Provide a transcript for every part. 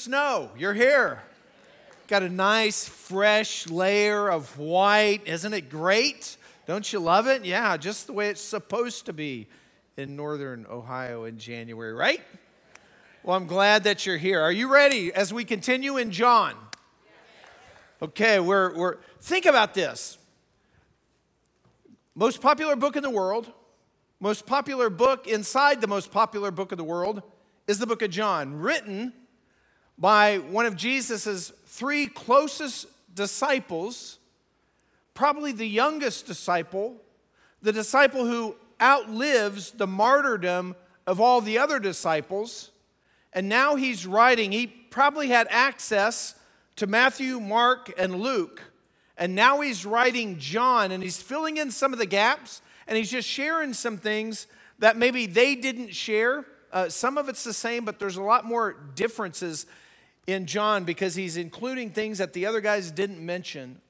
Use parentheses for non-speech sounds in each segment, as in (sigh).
snow. You're here. Got a nice, fresh layer of white. Isn't it great? Don't you love it? Yeah, just the way it's supposed to be in northern Ohio in January, right? Well, I'm glad that you're here. Are you ready as we continue in John? Okay, we're, we're think about this. Most popular book in the world, most popular book inside the most popular book of the world is the book of John, written by one of Jesus' three closest disciples, probably the youngest disciple, the disciple who outlives the martyrdom of all the other disciples. And now he's writing, he probably had access to Matthew, Mark, and Luke. And now he's writing John and he's filling in some of the gaps and he's just sharing some things that maybe they didn't share. Uh, some of it's the same, but there's a lot more differences in John because he's including things that the other guys didn't mention.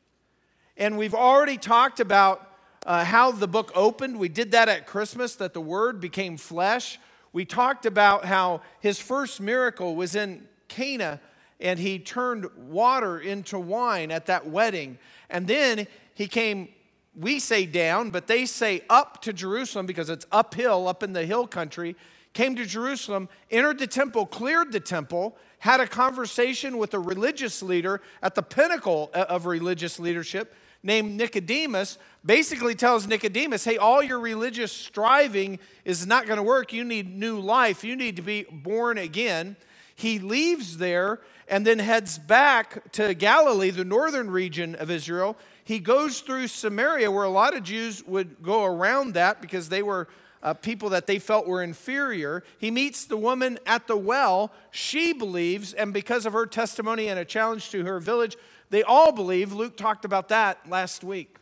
And we've already talked about uh, how the book opened. We did that at Christmas, that the Word became flesh. We talked about how his first miracle was in Cana and he turned water into wine at that wedding. And then he came, we say down, but they say up to Jerusalem because it's uphill, up in the hill country. Came to Jerusalem, entered the temple, cleared the temple, had a conversation with a religious leader at the pinnacle of religious leadership named Nicodemus. Basically tells Nicodemus, hey, all your religious striving is not going to work. You need new life, you need to be born again. He leaves there and then heads back to Galilee, the northern region of Israel. He goes through Samaria, where a lot of Jews would go around that because they were uh, people that they felt were inferior. He meets the woman at the well. She believes, and because of her testimony and a challenge to her village, they all believe. Luke talked about that last week.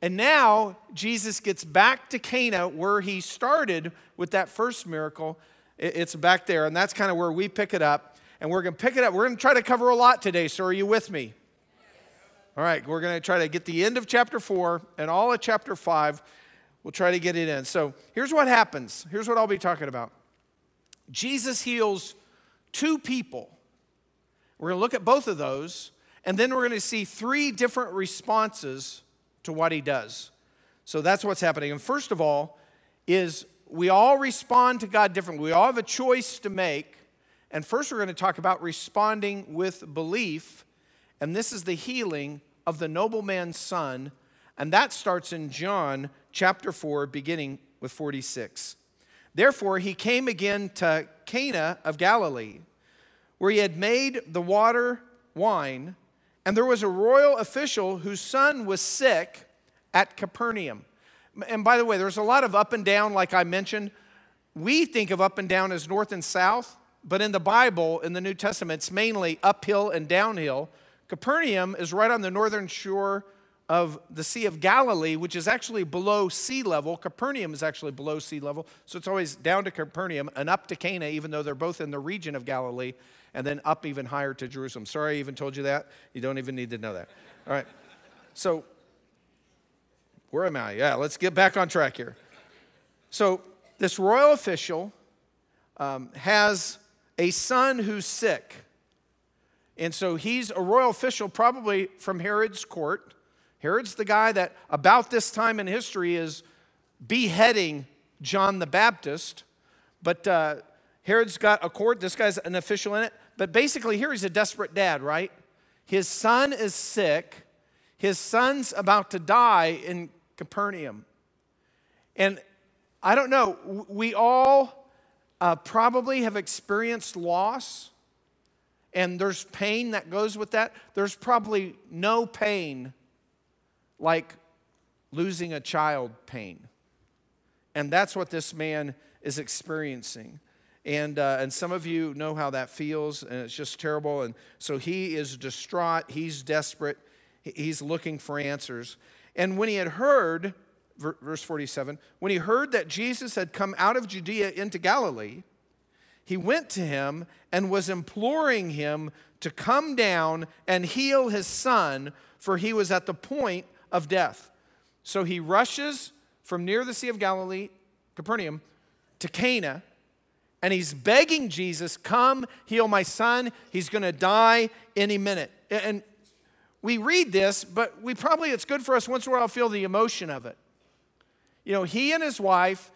And now Jesus gets back to Cana, where he started with that first miracle, it's back there, and that's kind of where we pick it up. And we're going to pick it up. We're going to try to cover a lot today, so are you with me? All right, we're going to try to get the end of chapter 4 and all of chapter 5. We'll try to get it in. So here's what happens. Here's what I'll be talking about Jesus heals two people. We're going to look at both of those, and then we're going to see three different responses to what he does. So that's what's happening. And first of all, is we all respond to God differently. We all have a choice to make. And first, we're going to talk about responding with belief. And this is the healing of the nobleman's son. And that starts in John chapter 4, beginning with 46. Therefore, he came again to Cana of Galilee, where he had made the water wine. And there was a royal official whose son was sick at Capernaum. And by the way, there's a lot of up and down, like I mentioned. We think of up and down as north and south, but in the Bible, in the New Testament, it's mainly uphill and downhill. Capernaum is right on the northern shore of the Sea of Galilee, which is actually below sea level. Capernaum is actually below sea level, so it's always down to Capernaum and up to Cana, even though they're both in the region of Galilee, and then up even higher to Jerusalem. Sorry I even told you that. You don't even need to know that. All right. So where am I? Yeah, let's get back on track here. So, this royal official um, has a son who's sick. And so he's a royal official, probably from Herod's court. Herod's the guy that, about this time in history, is beheading John the Baptist. But uh, Herod's got a court. This guy's an official in it. But basically, here he's a desperate dad, right? His son is sick. His son's about to die in Capernaum. And I don't know, we all uh, probably have experienced loss, and there's pain that goes with that. There's probably no pain like losing a child pain. And that's what this man is experiencing. And, uh, and some of you know how that feels, and it's just terrible. And so he is distraught, he's desperate, he's looking for answers. And when he had heard, verse 47, when he heard that Jesus had come out of Judea into Galilee, he went to him and was imploring him to come down and heal his son, for he was at the point of death. So he rushes from near the Sea of Galilee, Capernaum, to Cana, and he's begging Jesus, Come, heal my son. He's going to die any minute. And we read this, but we probably, it's good for us once in a while feel the emotion of it. You know, he and his wife,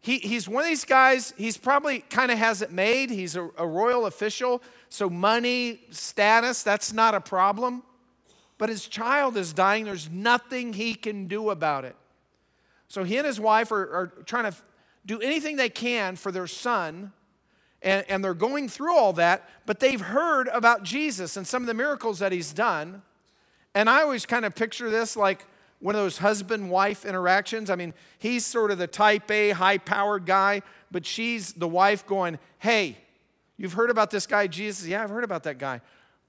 he, he's one of these guys, he's probably kind of has it made. He's a, a royal official, so money, status, that's not a problem. But his child is dying. There's nothing he can do about it. So he and his wife are, are trying to do anything they can for their son, and, and they're going through all that, but they've heard about Jesus and some of the miracles that he's done. And I always kind of picture this like one of those husband wife interactions. I mean, he's sort of the type A, high powered guy, but she's the wife going, Hey, you've heard about this guy, Jesus? Yeah, I've heard about that guy.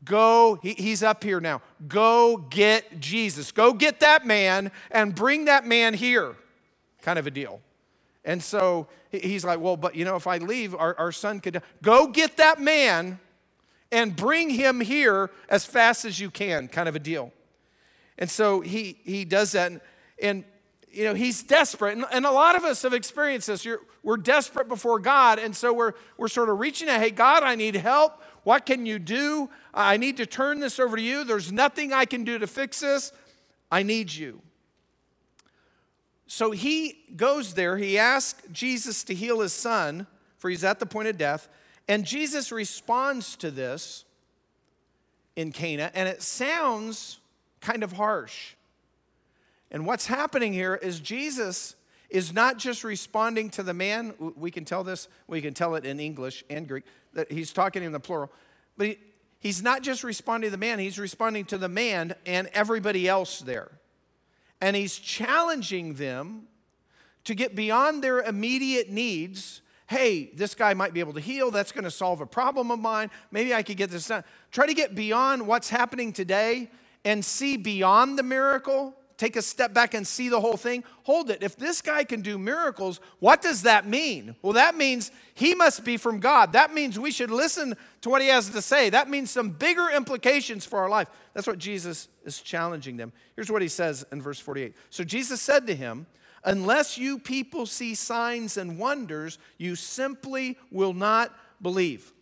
Go, he, he's up here now. Go get Jesus. Go get that man and bring that man here. Kind of a deal. And so he's like, Well, but you know, if I leave, our, our son could go get that man and bring him here as fast as you can, kind of a deal. And so he, he does that. And, and you know, he's desperate. And, and, a lot of us have experienced this. You're, we're desperate before God. And so we're, we're sort of reaching out, hey, God, I need help. What can you do? I need to turn this over to you. There's nothing I can do to fix this. I need you. So he goes there, he asks Jesus to heal his son, for he's at the point of death. And Jesus responds to this in Cana, and it sounds kind of harsh. And what's happening here is Jesus is not just responding to the man, we can tell this, we can tell it in English and Greek, that he's talking in the plural, but he, he's not just responding to the man, he's responding to the man and everybody else there and he's challenging them to get beyond their immediate needs. Hey, this guy might be able to heal. That's going to solve a problem of mine. Maybe I could get this done. Try to get beyond what's happening today and see beyond the miracle take a step back and see the whole thing. Hold it. If this guy can do miracles, what does that mean? Well, that means he must be from God. That means we should listen to what he has to say. That means some bigger implications for our life. That's what Jesus is challenging them. Here's what he says in verse 48. So Jesus said to him, Unless you people see signs and wonders, you simply will not believe.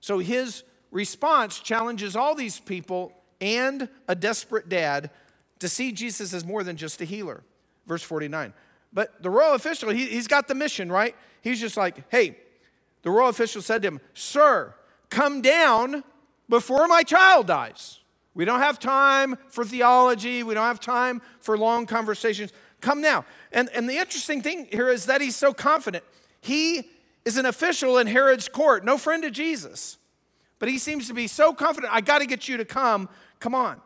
So his response challenges all these people and a desperate dad to see Jesus as more than just a healer. Verse 49. But the royal official, he, he's got the mission, right? He's just like, hey, the royal official said to him, Sir, come down before my child dies. We don't have time for theology, we don't have time for long conversations. Come now. And, and the interesting thing here is that he's so confident. He is an official in Herod's court, no friend of Jesus. But he seems to be so confident, I got to get you to come. Come on.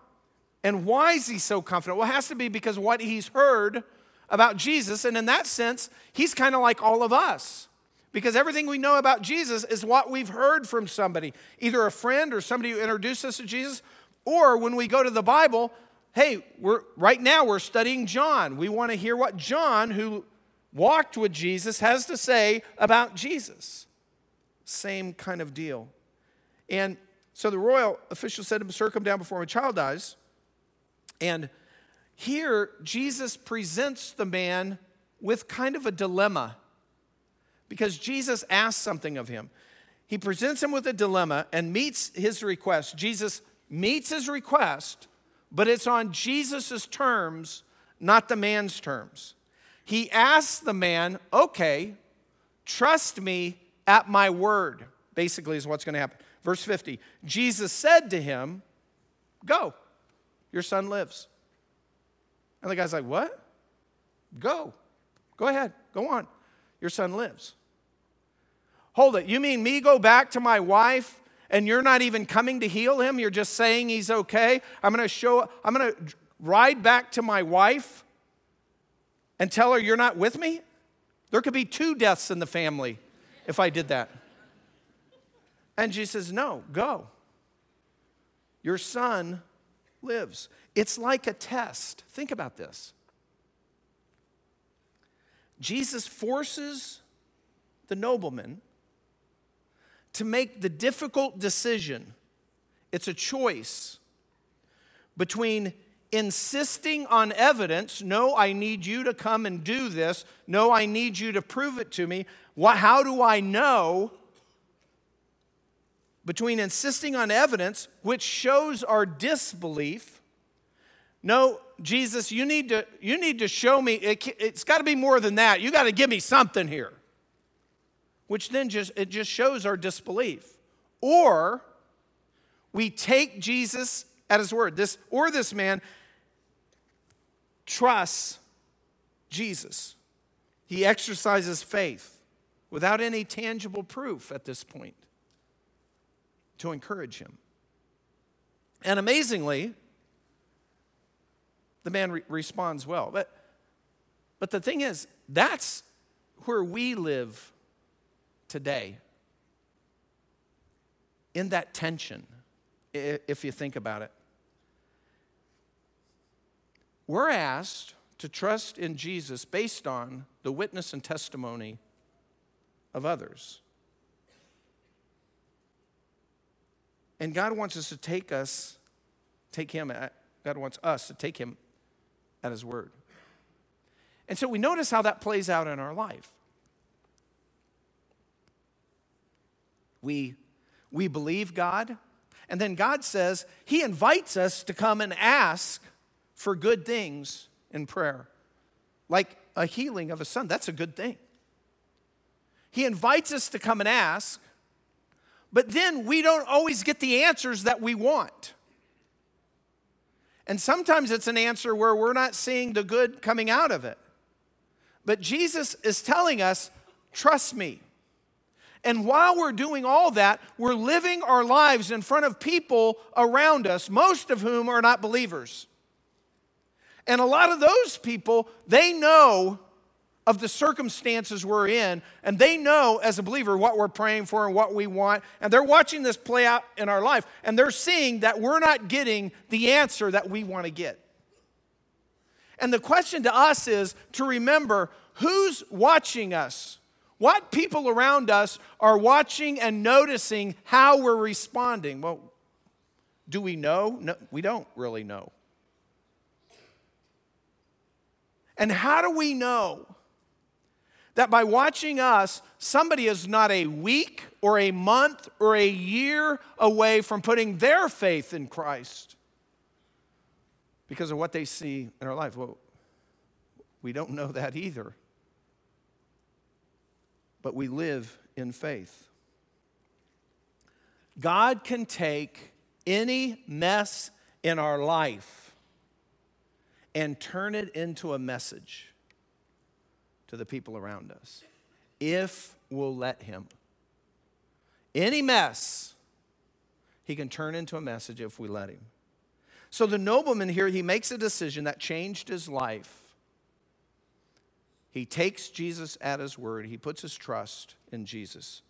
And why is he so confident? Well, it has to be because what he's heard about Jesus. And in that sense, he's kind of like all of us. Because everything we know about Jesus is what we've heard from somebody, either a friend or somebody who introduced us to Jesus, or when we go to the Bible, hey, we're right now we're studying John. We want to hear what John, who walked with Jesus, has to say about Jesus. Same kind of deal. And so the royal official said to him, Sir, come down before my child dies. And here, Jesus presents the man with kind of a dilemma because Jesus asks something of him. He presents him with a dilemma and meets his request. Jesus meets his request, but it's on Jesus' terms, not the man's terms. He asks the man, okay, trust me at my word, basically, is what's going to happen. Verse 50 Jesus said to him, Go. Your son lives. And the guy's like, What? Go. Go ahead. Go on. Your son lives. Hold it. You mean me go back to my wife and you're not even coming to heal him? You're just saying he's okay? I'm going to show, I'm going to ride back to my wife and tell her you're not with me? There could be two deaths in the family if I did that. And she says, No, go. Your son lives. It's like a test. Think about this. Jesus forces the nobleman to make the difficult decision. It's a choice between insisting on evidence no, I need you to come and do this. No, I need you to prove it to me. What, how do I know between insisting on evidence, which shows our disbelief. No, Jesus, you need to, you need to show me, it, it's got to be more than that. You got to give me something here. Which then just, it just shows our disbelief. Or we take Jesus at his word. This, or this man trusts Jesus. He exercises faith without any tangible proof at this point to encourage him. And amazingly, the man re- responds well. But, but the thing is, that's where we live today. In that tension, if you think about it. We're asked to trust in Jesus based on the witness and testimony of others. And God wants us to take us, take Him, at, God wants us to take Him at His word. And so we notice how that plays out in our life. We, we believe God, and then God says He invites us to come and ask for good things in prayer, like a healing of a son. That's a good thing. He invites us to come and ask, but then we don't always get the answers that we want. And sometimes it's an answer where we're not seeing the good coming out of it. But Jesus is telling us, trust me. And while we're doing all that, we're living our lives in front of people around us, most of whom are not believers. And a lot of those people, they know of the circumstances we're in, and they know as a believer what we're praying for and what we want, and they're watching this play out in our life, and they're seeing that we're not getting the answer that we want to get. And the question to us is to remember who's watching us? What people around us are watching and noticing how we're responding? Well, do we know? No, we don't really know. And how do we know that by watching us, somebody is not a week or a month or a year away from putting their faith in Christ because of what they see in our life? Well, we don't know that either. But we live in faith. God can take any mess in our life and turn it into a message to the people around us if we'll let Him. Any mess, He can turn into a message if we let Him. So the nobleman here, he makes a decision that changed his life. He takes Jesus at his word, he puts his trust in Jesus.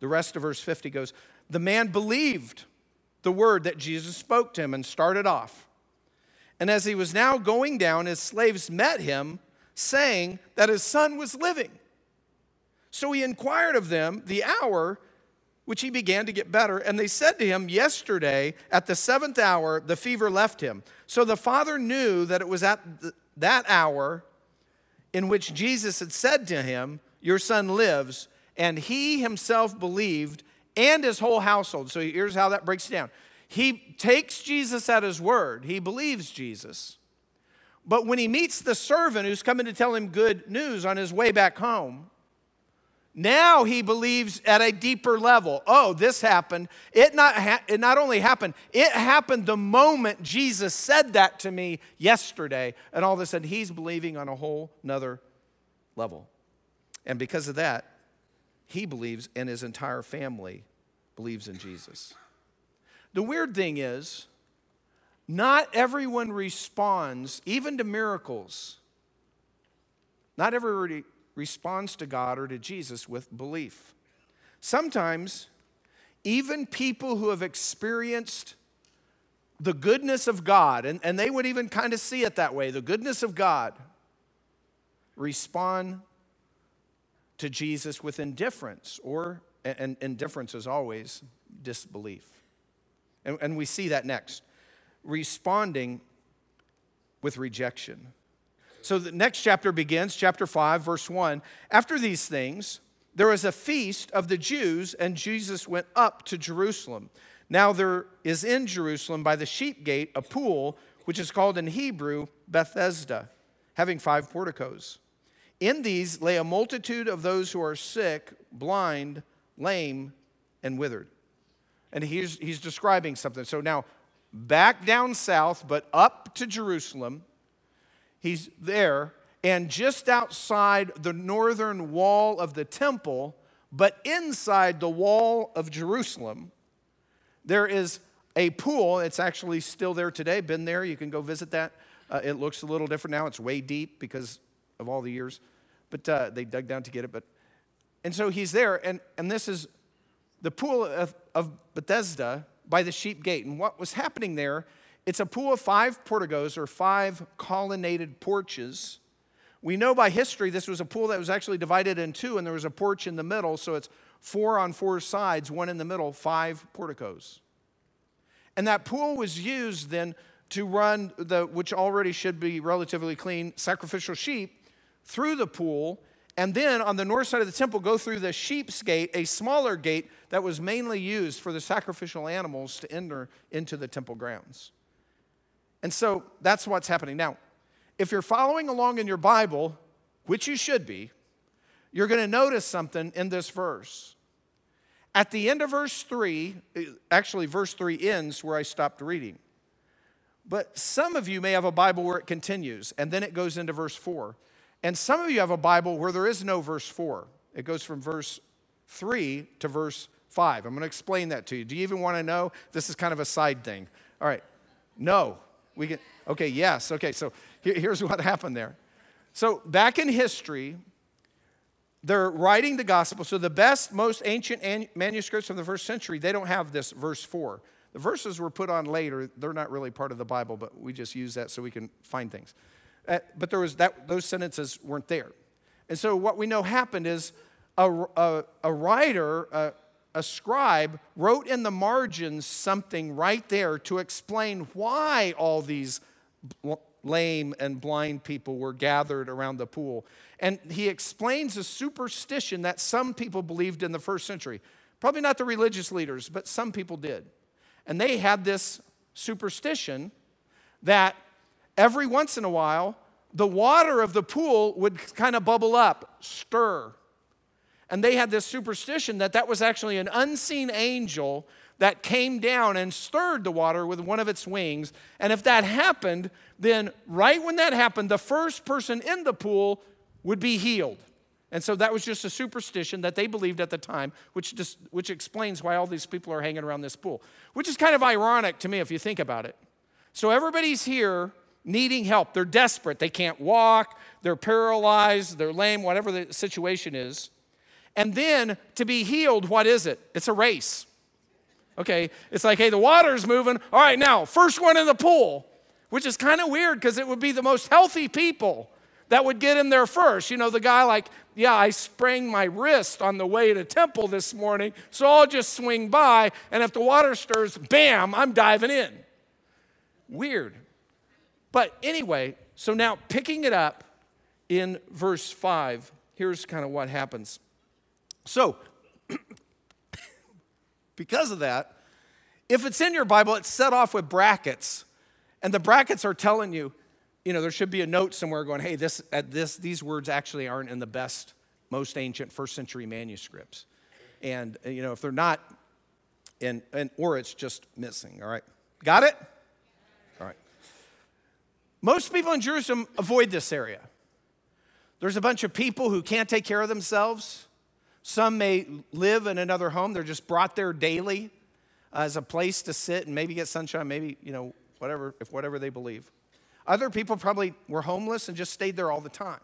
The rest of verse 50 goes The man believed the word that Jesus spoke to him and started off. And as he was now going down, his slaves met him saying that his son was living. So he inquired of them the hour which he began to get better. And they said to him, Yesterday, at the seventh hour, the fever left him. So the father knew that it was at that hour in which Jesus had said to him, Your son lives. And he himself believed, and his whole household. So here's how that breaks down. He takes Jesus at his word, he believes Jesus. But when he meets the servant who's coming to tell him good news on his way back home, now he believes at a deeper level. Oh, this happened. It not, ha- it not only happened, it happened the moment Jesus said that to me yesterday. And all of a sudden, he's believing on a whole nother level. And because of that, he believes, and his entire family believes in Jesus. The weird thing is, not everyone responds, even to miracles. Not everybody responds to God or to Jesus with belief. Sometimes, even people who have experienced the goodness of God, and, and they would even kind of see it that way the goodness of God, respond to Jesus with indifference, or, and indifference is always disbelief. And, and we see that next responding with rejection. So the next chapter begins, chapter 5, verse 1. After these things, there was a feast of the Jews, and Jesus went up to Jerusalem. Now there is in Jerusalem by the sheep gate a pool, which is called in Hebrew Bethesda, having five porticos. In these lay a multitude of those who are sick, blind, lame, and withered. And he's, he's describing something. So now, back down south, but up to Jerusalem, he's there, and just outside the northern wall of the temple, but inside the wall of Jerusalem, there is a pool. It's actually still there today. Been there. You can go visit that. Uh, it looks a little different now. It's way deep because of all the years. But uh, they dug down to get it. But and so he's there, and, and this is the pool of, of Bethesda by the sheep gate. And what was happening there, it's a pool of five porticos or five colonnaded porches we know by history this was a pool that was actually divided in two, and there was a porch in the middle, so it's four on four sides, one in the middle, five porticos. And that pool was used then to run the, which already should be relatively clean, sacrificial sheep through the pool, and then on the north side of the temple, go through the sheep's gate, a smaller gate that was mainly used for the sacrificial animals to enter into the temple grounds. And so that's what's happening. Now, if you're following along in your Bible, which you should be, you're going to notice something in this verse. At the end of verse 3, actually, verse 3 ends where I stopped reading. But some of you may have a Bible where it continues, and then it goes into verse 4. And some of you have a Bible where there is no verse 4. It goes from verse 3 to verse 5. I'm going to explain that to you. Do you even want to know? This is kind of a side thing. All right. No. We can Okay, yes. Okay, so here's what happened there. So, back in history, they're writing the gospel. So, the best, most ancient manuscripts from the first century, they don't have this verse 4. The verses were put on later. They're not really part of the Bible, but we just use that so we can find things. Uh, but there was that, those sentences weren't there. And so, what we know happened is a, a, a writer, a, a scribe, wrote in the margins something right there to explain why all these lame and blind people were gathered around the pool. And he explains a superstition that some people believed in the first century. Probably not the religious leaders, but some people did. And they had this superstition that every once in a while, the water of the pool would kind of bubble up, stir. And they had this superstition that that was actually an unseen angel that came down and stirred the water with one of its wings. And if that happened, then right when that happened, the first person in the pool would be healed. And so that was just a superstition that they believed at the time, which, just, which explains why all these people are hanging around this pool, which is kind of ironic to me if you think about it. So everybody's here needing help. They're desperate. They can't walk, they're paralyzed, they're lame, whatever the situation is. And then to be healed, what is it? It's a race. Okay, it's like, hey, the water's moving. All right, now, first one in the pool, which is kind of weird because it would be the most healthy people that would get in there first. You know, the guy, like, yeah, I sprained my wrist on the way to temple this morning, so I'll just swing by, and if the water stirs, bam, I'm diving in. Weird. But anyway, so now picking it up in verse 5, here's kind of what happens. So, (coughs) because of that, if it's in your Bible, it's set off with brackets. And the brackets are telling you, you know, there should be a note somewhere going, hey, this, uh, this, these words actually aren't in the best, most ancient first century manuscripts. And, you know, if they're not, in, and, or it's just missing, all right? Got it? Most people in Jerusalem avoid this area. There's a bunch of people who can't take care of themselves. Some may live in another home. They're just brought there daily as a place to sit and maybe get sunshine, maybe, you know, whatever, if whatever they believe. Other people probably were homeless and just stayed there all the time.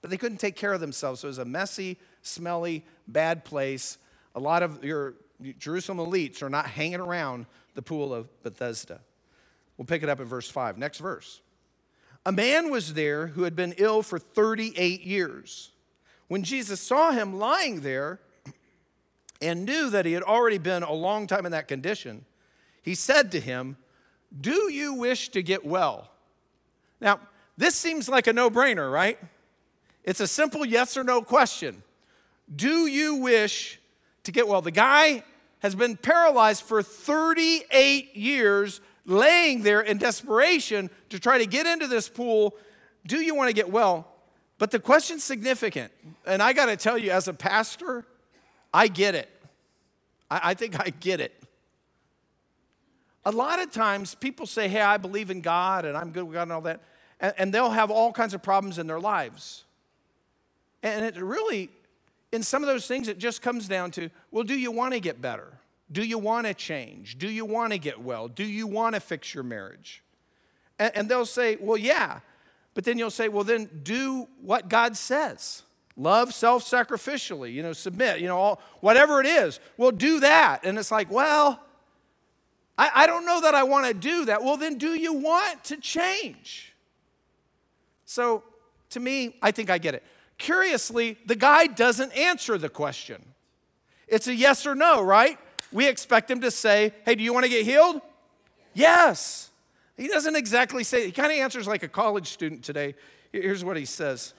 But they couldn't take care of themselves. So it was a messy, smelly, bad place. A lot of your Jerusalem elites are not hanging around the pool of Bethesda. We'll pick it up in verse 5. Next verse. A man was there who had been ill for 38 years. When Jesus saw him lying there and knew that he had already been a long time in that condition, he said to him, Do you wish to get well? Now, this seems like a no brainer, right? It's a simple yes or no question. Do you wish to get well? The guy has been paralyzed for 38 years, laying there in desperation to try to get into this pool. Do you want to get well? But the question's significant. And I got to tell you, as a pastor, I get it. I, I think I get it. A lot of times people say, Hey, I believe in God and I'm good with God and all that. And, and they'll have all kinds of problems in their lives. And it really in some of those things, it just comes down to well, do you want to get better? Do you want to change? Do you want to get well? Do you want to fix your marriage? And, and they'll say, well, yeah. But then you'll say, well, then do what God says. Love self sacrificially, you know, submit, you know, all, whatever it is. Well, do that. And it's like, well, I, I don't know that I want to do that. Well, then do you want to change? So to me, I think I get it. Curiously, the guy doesn't answer the question. It's a yes or no, right? We expect him to say, Hey, do you want to get healed? Yes. He doesn't exactly say, he kind of answers like a college student today. Here's what he says.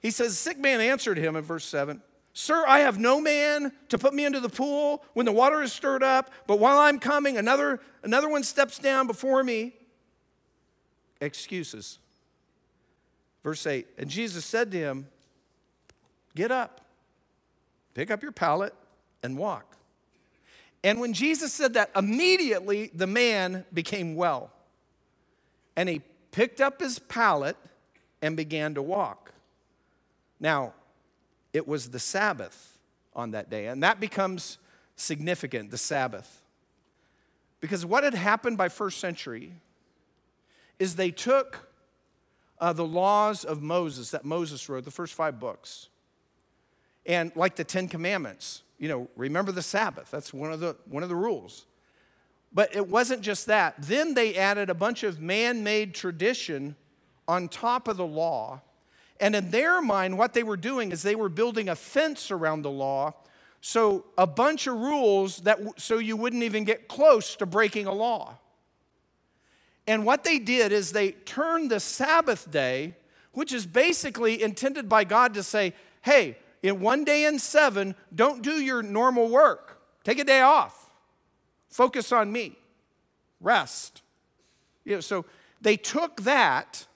He says, Sick man answered him in verse 7 Sir, I have no man to put me into the pool when the water is stirred up, but while I'm coming, another, another one steps down before me. Excuses. Verse 8 And Jesus said to him, Get up, pick up your pallet, and walk. And when Jesus said that, immediately the man became well. And he picked up his pallet and began to walk. Now, it was the Sabbath on that day, and that becomes significant the Sabbath. Because what had happened by first century is they took uh, the laws of Moses that Moses wrote, the first five books. And like the Ten Commandments, you know, remember the Sabbath. That's one of the, one of the rules. But it wasn't just that. Then they added a bunch of man made tradition on top of the law. And in their mind, what they were doing is they were building a fence around the law. So, a bunch of rules that so you wouldn't even get close to breaking a law. And what they did is they turned the Sabbath day, which is basically intended by God to say, hey, in one day in seven, don't do your normal work. Take a day off. Focus on me. Rest. You know, so they took that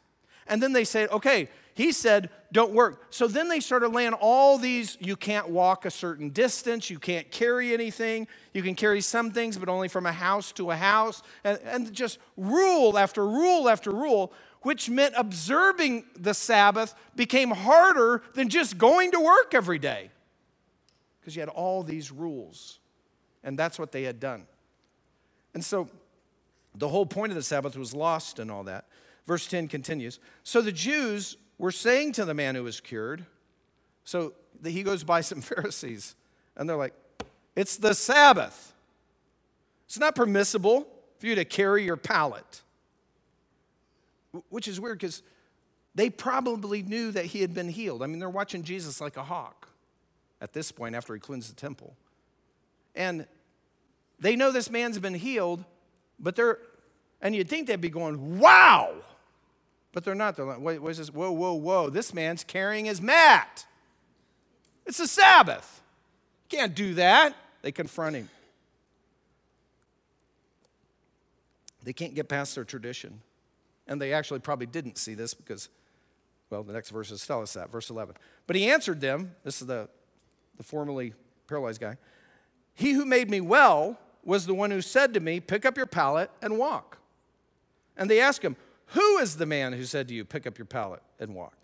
and then they said, okay, he said, don't work. So then they started laying all these you can't walk a certain distance, you can't carry anything, you can carry some things, but only from a house to a house, and, and just rule after rule after rule, which meant observing the Sabbath became harder than just going to work every day because you had all these rules. And that's what they had done. And so the whole point of the Sabbath was lost and all that. Verse 10 continues So the Jews were saying to the man who was cured, so that he goes by (laughs) some Pharisees, and they're like, It's the Sabbath. It's not permissible for you to carry your pallet. Which is weird because they probably knew that he had been healed. I mean, they're watching Jesus like a hawk at this point after he cleansed the temple. And they know this man's been healed, but they're, and you'd think they'd be going, wow, but they're not. They're like, what is this? Whoa, whoa, whoa. This man's carrying his mat. It's the Sabbath. Can't do that. They confront him. They can't get past their tradition. And they actually probably didn't see this because, well, the next verses tell us that. Verse 11. But he answered them, this is the, the formerly paralyzed guy, He who made me well was the one who said to me, Pick up your pallet and walk. And they asked him, who is the man who said to you, Pick up your pallet and walk?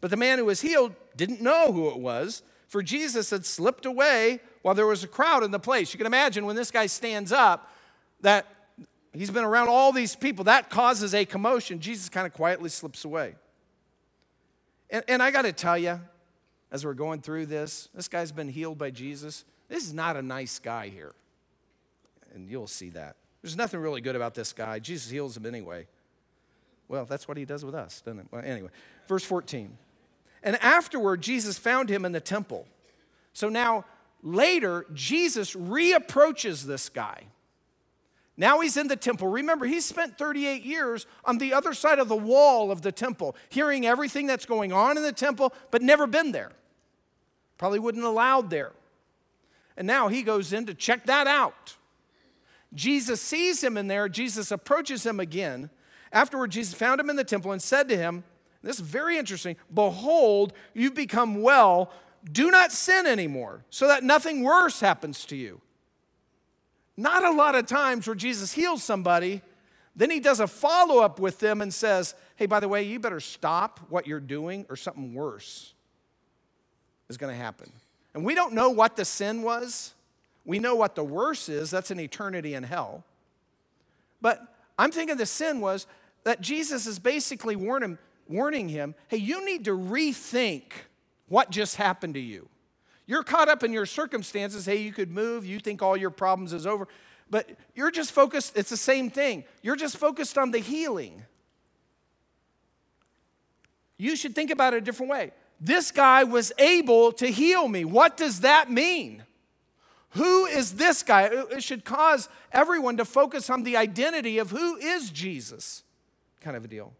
But the man who was healed didn't know who it was, for Jesus had slipped away while there was a crowd in the place. You can imagine when this guy stands up that he's been around all these people, that causes a commotion. Jesus kind of quietly slips away. And, and I got to tell you, as we're going through this, this guy's been healed by Jesus. This is not a nice guy here. And you'll see that. There's nothing really good about this guy. Jesus heals him anyway. Well, that's what he does with us, doesn't it? Well, anyway, verse 14. And afterward, Jesus found him in the temple. So now, later, Jesus reapproaches this guy. Now he's in the temple. Remember, he spent 38 years on the other side of the wall of the temple, hearing everything that's going on in the temple, but never been there. Probably wouldn't allowed there. And now he goes in to check that out. Jesus sees him in there. Jesus approaches him again. Afterward, Jesus found him in the temple and said to him, This is very interesting. Behold, you've become well. Do not sin anymore, so that nothing worse happens to you. Not a lot of times where Jesus heals somebody, then he does a follow up with them and says, Hey, by the way, you better stop what you're doing or something worse is going to happen. And we don't know what the sin was. We know what the worse is. That's an eternity in hell. But I'm thinking the sin was that Jesus is basically warning, warning him hey, you need to rethink what just happened to you. You're caught up in your circumstances. Hey, you could move. You think all your problems is over. But you're just focused, it's the same thing. You're just focused on the healing. You should think about it a different way. This guy was able to heal me. What does that mean? Who is this guy? It should cause everyone to focus on the identity of who is Jesus, kind of a deal.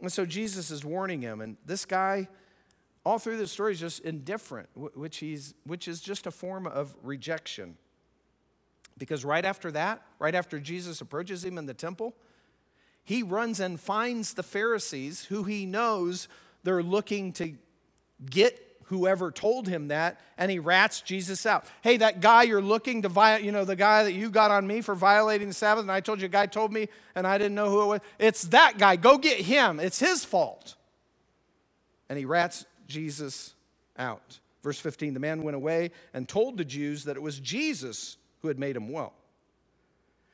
And so Jesus is warning him, and this guy, all through the story, is just indifferent, which, he's, which is just a form of rejection. Because right after that, right after Jesus approaches him in the temple, he runs and finds the Pharisees who he knows they're looking to get whoever told him that, and he rats Jesus out. Hey, that guy you're looking to violate, you know, the guy that you got on me for violating the Sabbath, and I told you a guy told me, and I didn't know who it was. It's that guy. Go get him. It's his fault. And he rats Jesus out. Verse 15 the man went away and told the Jews that it was Jesus who had made him well.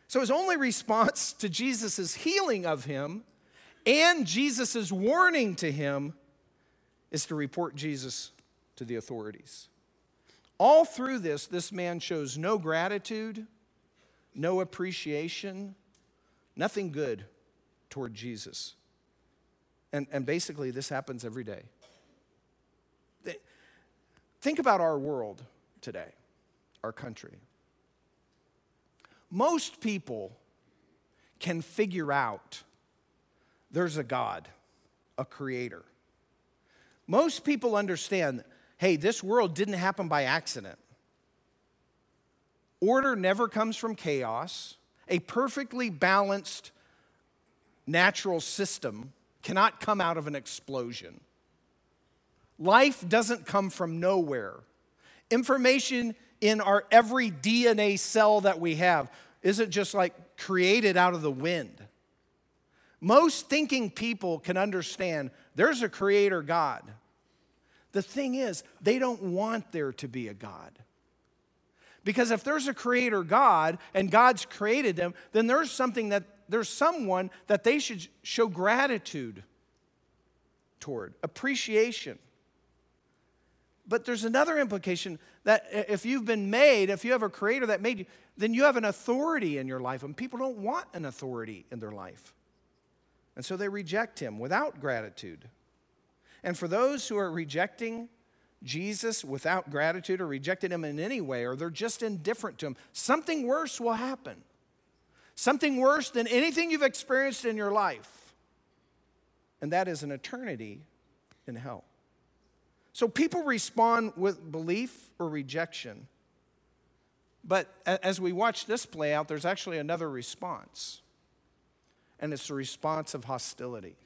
So his only response to Jesus' healing of him and Jesus' warning to him is to report Jesus to the authorities. All through this, this man shows no gratitude, no appreciation, nothing good toward Jesus. And, and basically, this happens every day. Think about our world today, our country. Most people can figure out there's a God, a creator. Most people understand hey, this world didn't happen by accident. Order never comes from chaos. A perfectly balanced natural system cannot come out of an explosion. Life doesn't come from nowhere. Information in our every DNA cell that we have isn't just like created out of the wind. Most thinking people can understand there's a creator God. The thing is, they don't want there to be a God. Because if there's a creator God and God's created them, then there's something that there's someone that they should show gratitude toward, appreciation. But there's another implication that if you've been made, if you have a creator that made you, then you have an authority in your life, and people don't want an authority in their life. And so they reject him without gratitude. And for those who are rejecting Jesus without gratitude or rejecting him in any way, or they're just indifferent to him, something worse will happen. Something worse than anything you've experienced in your life. And that is an eternity in hell. So people respond with belief or rejection. But as we watch this play out, there's actually another response and it's a response of hostility.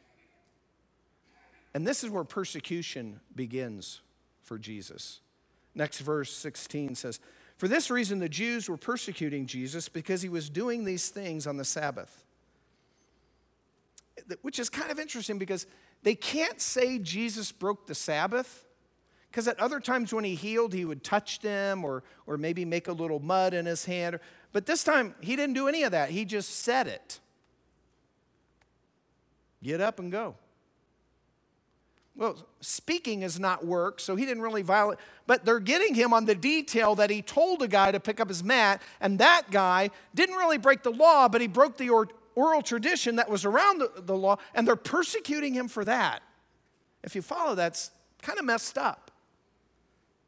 And this is where persecution begins for Jesus. Next verse 16 says, For this reason the Jews were persecuting Jesus because he was doing these things on the Sabbath. Which is kind of interesting because they can't say Jesus broke the Sabbath because at other times when he healed, he would touch them or, or maybe make a little mud in his hand. But this time, he didn't do any of that. He just said it. Get up and go. Well, speaking is not work, so he didn't really violate, but they're getting him on the detail that he told a guy to pick up his mat, and that guy didn't really break the law, but he broke the oral tradition that was around the, the law, and they're persecuting him for that. If you follow, that's kind of messed up.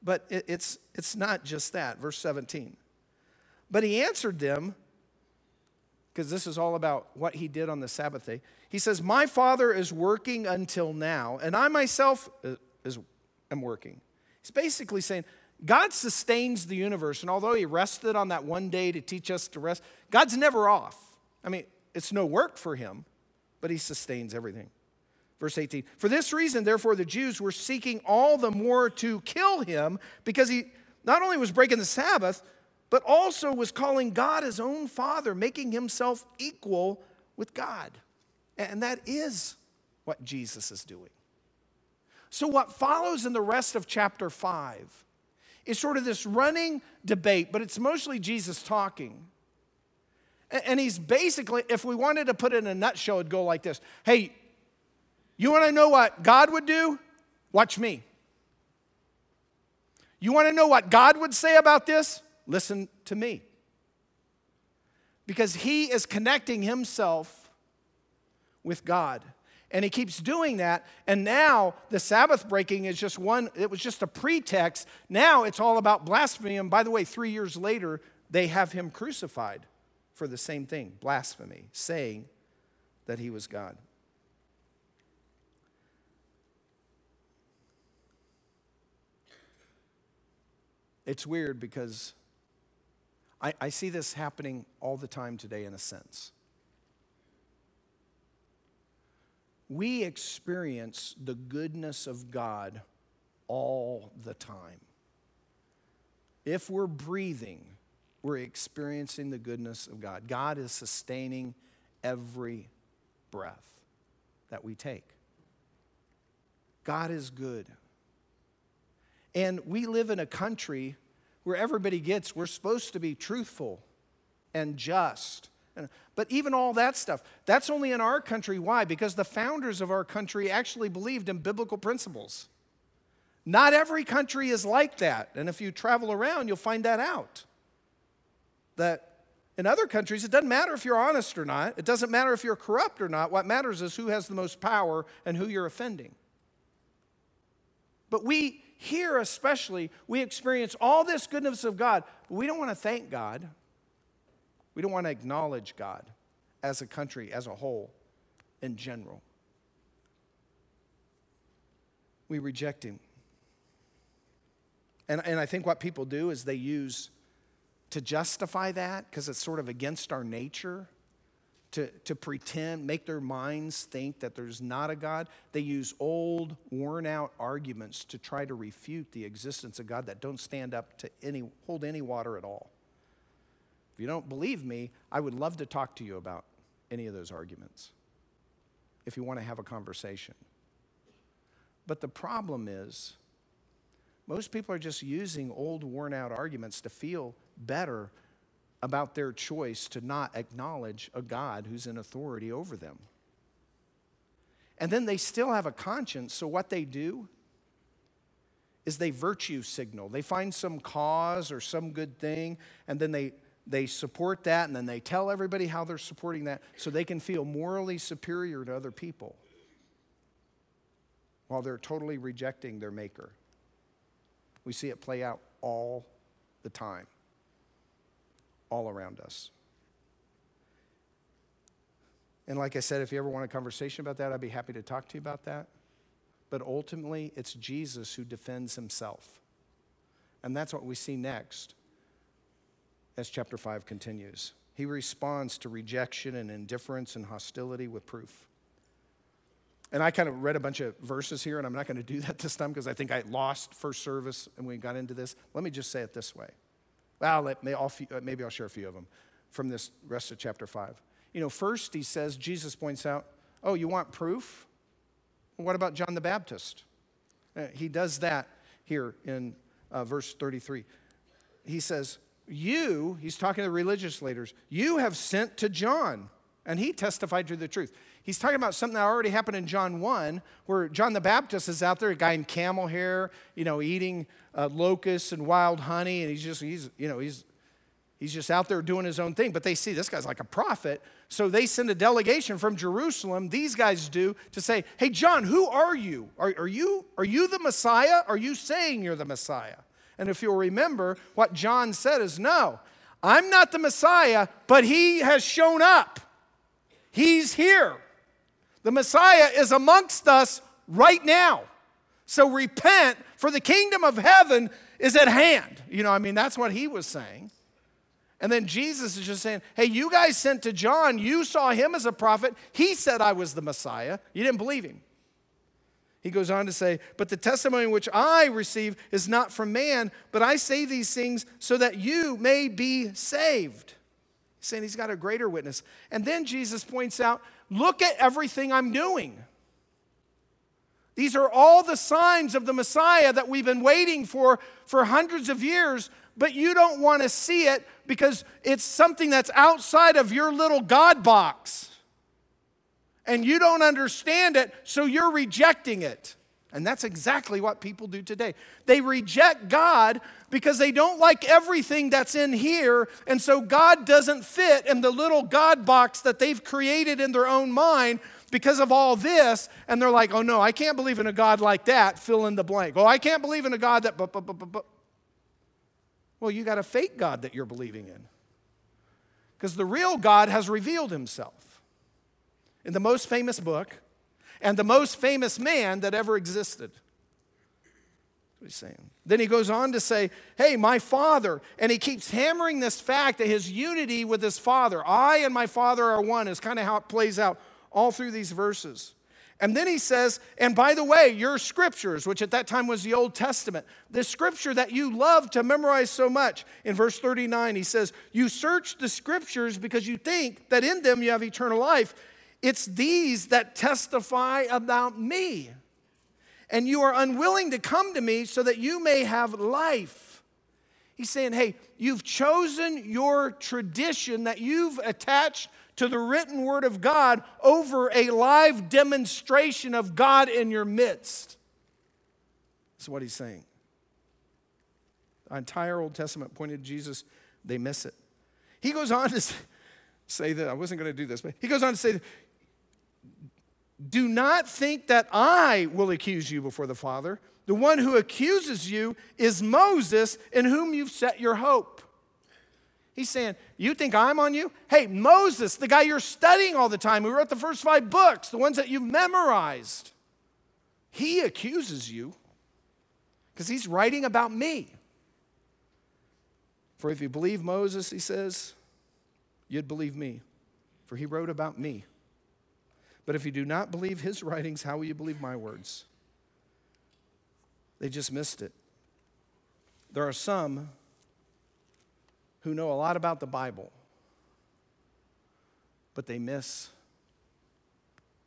But it, it's, it's not just that. Verse 17. But he answered them, because this is all about what he did on the Sabbath day. He says, My Father is working until now, and I myself uh, is, am working. He's basically saying, God sustains the universe, and although he rested on that one day to teach us to rest, God's never off. I mean, it's no work for him, but he sustains everything. Verse 18 For this reason, therefore, the Jews were seeking all the more to kill him because he not only was breaking the Sabbath, but also was calling God his own father, making himself equal with God. And that is what Jesus is doing. So, what follows in the rest of chapter 5 is sort of this running debate, but it's mostly Jesus talking. And he's basically, if we wanted to put it in a nutshell, it'd go like this Hey, you want to know what God would do? Watch me. You want to know what God would say about this? Listen to me. Because he is connecting himself with God. And he keeps doing that. And now the Sabbath breaking is just one, it was just a pretext. Now it's all about blasphemy. And by the way, three years later, they have him crucified for the same thing blasphemy, saying that he was God. It's weird because I, I see this happening all the time today, in a sense. We experience the goodness of God all the time. If we're breathing, we're experiencing the goodness of God. God is sustaining every breath that we take. God is good. And we live in a country where everybody gets we're supposed to be truthful and just. But even all that stuff, that's only in our country. Why? Because the founders of our country actually believed in biblical principles. Not every country is like that. And if you travel around, you'll find that out. That in other countries, it doesn't matter if you're honest or not, it doesn't matter if you're corrupt or not. What matters is who has the most power and who you're offending. But we here especially, we experience all this goodness of God, but we don't want to thank God. We don't want to acknowledge God as a country, as a whole, in general. We reject Him. And, and I think what people do is they use to justify that, because it's sort of against our nature, to, to pretend, make their minds think that there's not a God. They use old, worn out arguments to try to refute the existence of God that don't stand up to any, hold any water at all. If you don't believe me, I would love to talk to you about any of those arguments if you want to have a conversation. But the problem is, most people are just using old, worn out arguments to feel better about their choice to not acknowledge a God who's in authority over them. And then they still have a conscience, so what they do is they virtue signal. They find some cause or some good thing, and then they, they support that, and then they tell everybody how they're supporting that so they can feel morally superior to other people while they're totally rejecting their Maker. We see it play out all the time all around us. And like I said, if you ever want a conversation about that, I'd be happy to talk to you about that. But ultimately, it's Jesus who defends himself. And that's what we see next as chapter 5 continues. He responds to rejection and indifference and hostility with proof. And I kind of read a bunch of verses here, and I'm not going to do that this time because I think I lost first service and we got into this. Let me just say it this way well, let, uh, maybe I'll share a few of them from this rest of chapter 5. You know, first he says, Jesus points out, oh, you want proof? What about John the Baptist? Uh, he does that here in uh, verse 33. He says, You, he's talking to the religious leaders, you have sent to John, and he testified to the truth. He's talking about something that already happened in John 1, where John the Baptist is out there, a guy in camel hair, you know, eating uh, locusts and wild honey, and he's just, he's, you know, he's, he's just out there doing his own thing. But they see this guy's like a prophet. So they send a delegation from Jerusalem, these guys do, to say, hey, John, who are you? Are, are you? are you the Messiah? Are you saying you're the Messiah? And if you'll remember, what John said is, no, I'm not the Messiah, but he has shown up. He's here. The Messiah is amongst us right now. So repent, for the kingdom of heaven is at hand. You know, I mean, that's what he was saying. And then Jesus is just saying, hey, you guys sent to John, you saw him as a prophet. He said I was the Messiah. You didn't believe him. He goes on to say, But the testimony which I receive is not from man, but I say these things so that you may be saved. He's saying he's got a greater witness. And then Jesus points out, Look at everything I'm doing. These are all the signs of the Messiah that we've been waiting for for hundreds of years, but you don't want to see it because it's something that's outside of your little God box. And you don't understand it, so you're rejecting it. And that's exactly what people do today. They reject God because they don't like everything that's in here, and so God doesn't fit in the little God box that they've created in their own mind because of all this, and they're like, oh no, I can't believe in a God like that, fill in the blank. Oh, I can't believe in a God that, but, but, but. Well, you got a fake God that you're believing in. Because the real God has revealed himself in the most famous book and the most famous man that ever existed. What he's saying. Then he goes on to say, Hey, my father. And he keeps hammering this fact that his unity with his father, I and my father are one, is kind of how it plays out all through these verses. And then he says, and by the way, your scriptures, which at that time was the Old Testament, the scripture that you love to memorize so much, in verse 39, he says, You search the scriptures because you think that in them you have eternal life. It's these that testify about me. And you are unwilling to come to me so that you may have life. He's saying, Hey, you've chosen your tradition that you've attached to the written word of God over a live demonstration of God in your midst. That's what he's saying. The entire Old Testament pointed to Jesus, they miss it. He goes on to (laughs) say that, I wasn't going to do this, but he goes on to say, Do not think that I will accuse you before the Father. The one who accuses you is Moses, in whom you've set your hope. He's saying, You think I'm on you? Hey, Moses, the guy you're studying all the time, who wrote the first five books, the ones that you've memorized, he accuses you because he's writing about me. For if you believe Moses, he says, you'd believe me, for he wrote about me. But if you do not believe his writings, how will you believe my words? They just missed it. There are some who know a lot about the Bible, but they miss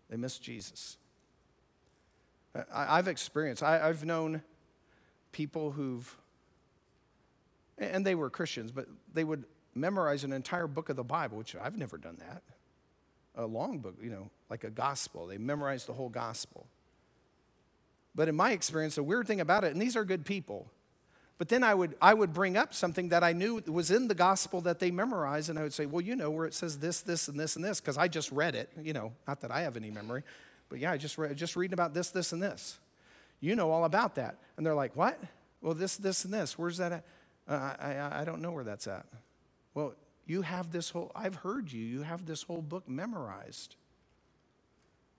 they miss Jesus. I, have experienced, I, I've known people who've, and they were Christians, but they would memorize an entire book of the Bible, which I've never done that. A long book, you know, like a gospel. They memorize the whole gospel. But in my experience, the weird thing about it, and these are good people, but then I would, I would bring up something that I knew was in the gospel that they memorized, and I would say, well, you know, where it says this, this, and this, and this, because I just read it. You know, not that I have any memory, but yeah, I just read, just reading about this, this, and this. You know all about that. And they're like, what? Well, this, this, and this. Where's that at? Uh, I, I, I don't know where that's at. Well, you have this whole, I've heard you, you have this whole book memorized.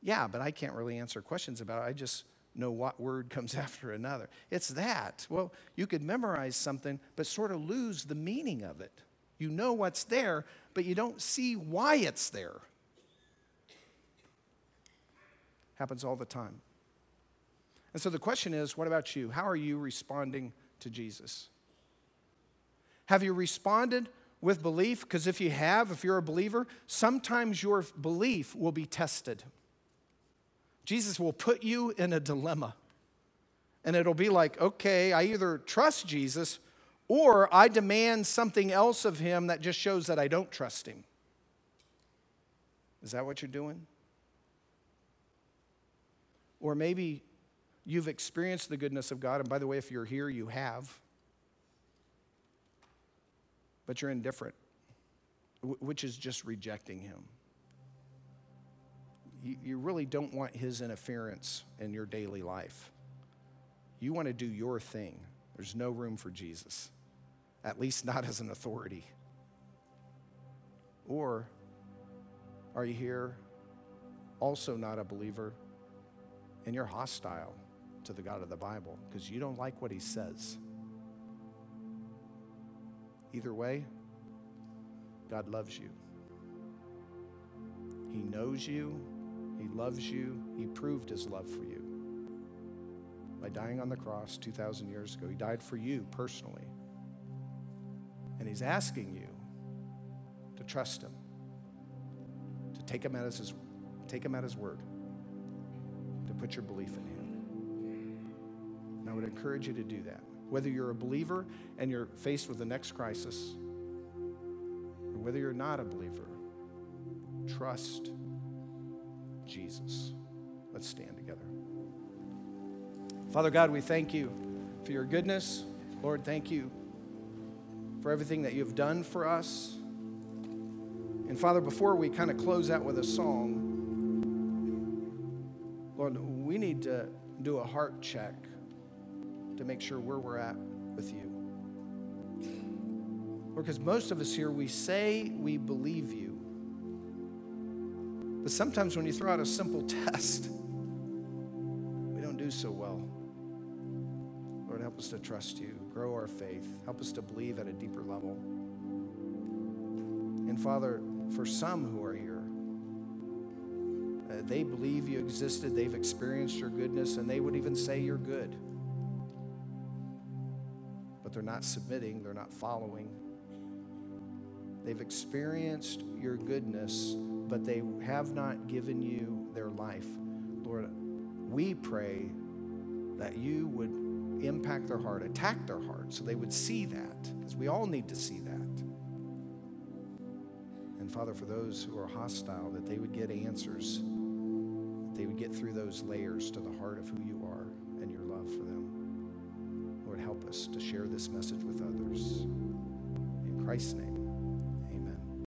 Yeah, but I can't really answer questions about it. I just know what word (laughs) comes after another. It's that. Well, you could memorize something, but sort of lose the meaning of it. You know what's there, but you don't see why it's there. Happens all the time. And so the question is what about you? How are you responding to Jesus? Have you responded with belief? Because if you have, if you're a believer, sometimes your belief will be tested. Jesus will put you in a dilemma. And it'll be like, okay, I either trust Jesus or I demand something else of him that just shows that I don't trust him. Is that what you're doing? Or maybe you've experienced the goodness of God, and by the way, if you're here, you have, but you're indifferent, which is just rejecting him you, really don't want his interference in your daily life. You want to do your thing. There's no room for Jesus, at least not as an authority. Or are you here also not a believer and you're hostile to the God of the Bible because you don't like what he says? Either way, God loves you. He knows you, He loves you, He proved His love for you by dying on the cross 2,000 years ago. He died for you personally. And He's asking you to trust Him, to take Him at His, take him at his word, to put your belief in Him. And I would encourage you to do that. Whether you're a believer and you're faced with the next crisis, or whether you're not a believer, trust Jesus. Let's stand together. Father God, we thank you for your goodness. Lord, thank you for everything that you've done for us. And Father, before we kind of close out with a song, Lord, we need to do a heart check to make sure where we're at with you. Lord, Because most of us here, we say we believe you. But sometimes when you throw out a simple (laughs) test, we don't do so well. Lord, help us to trust you, grow our faith, help us to believe at a deeper level. And Father, for some who are here, uh, they believe you existed, they've experienced your goodness, and they would even say you're good. But they're not submitting, they're not following. They've experienced your goodness, but they have not given you their life. Lord, we pray that you would impact their heart, attack their heart, so they would see that, because we all need to see that. And Father, for those who are hostile, that they would get answers, that they would get through those layers to the heart of who you are us to share this message with others. In Christ's name.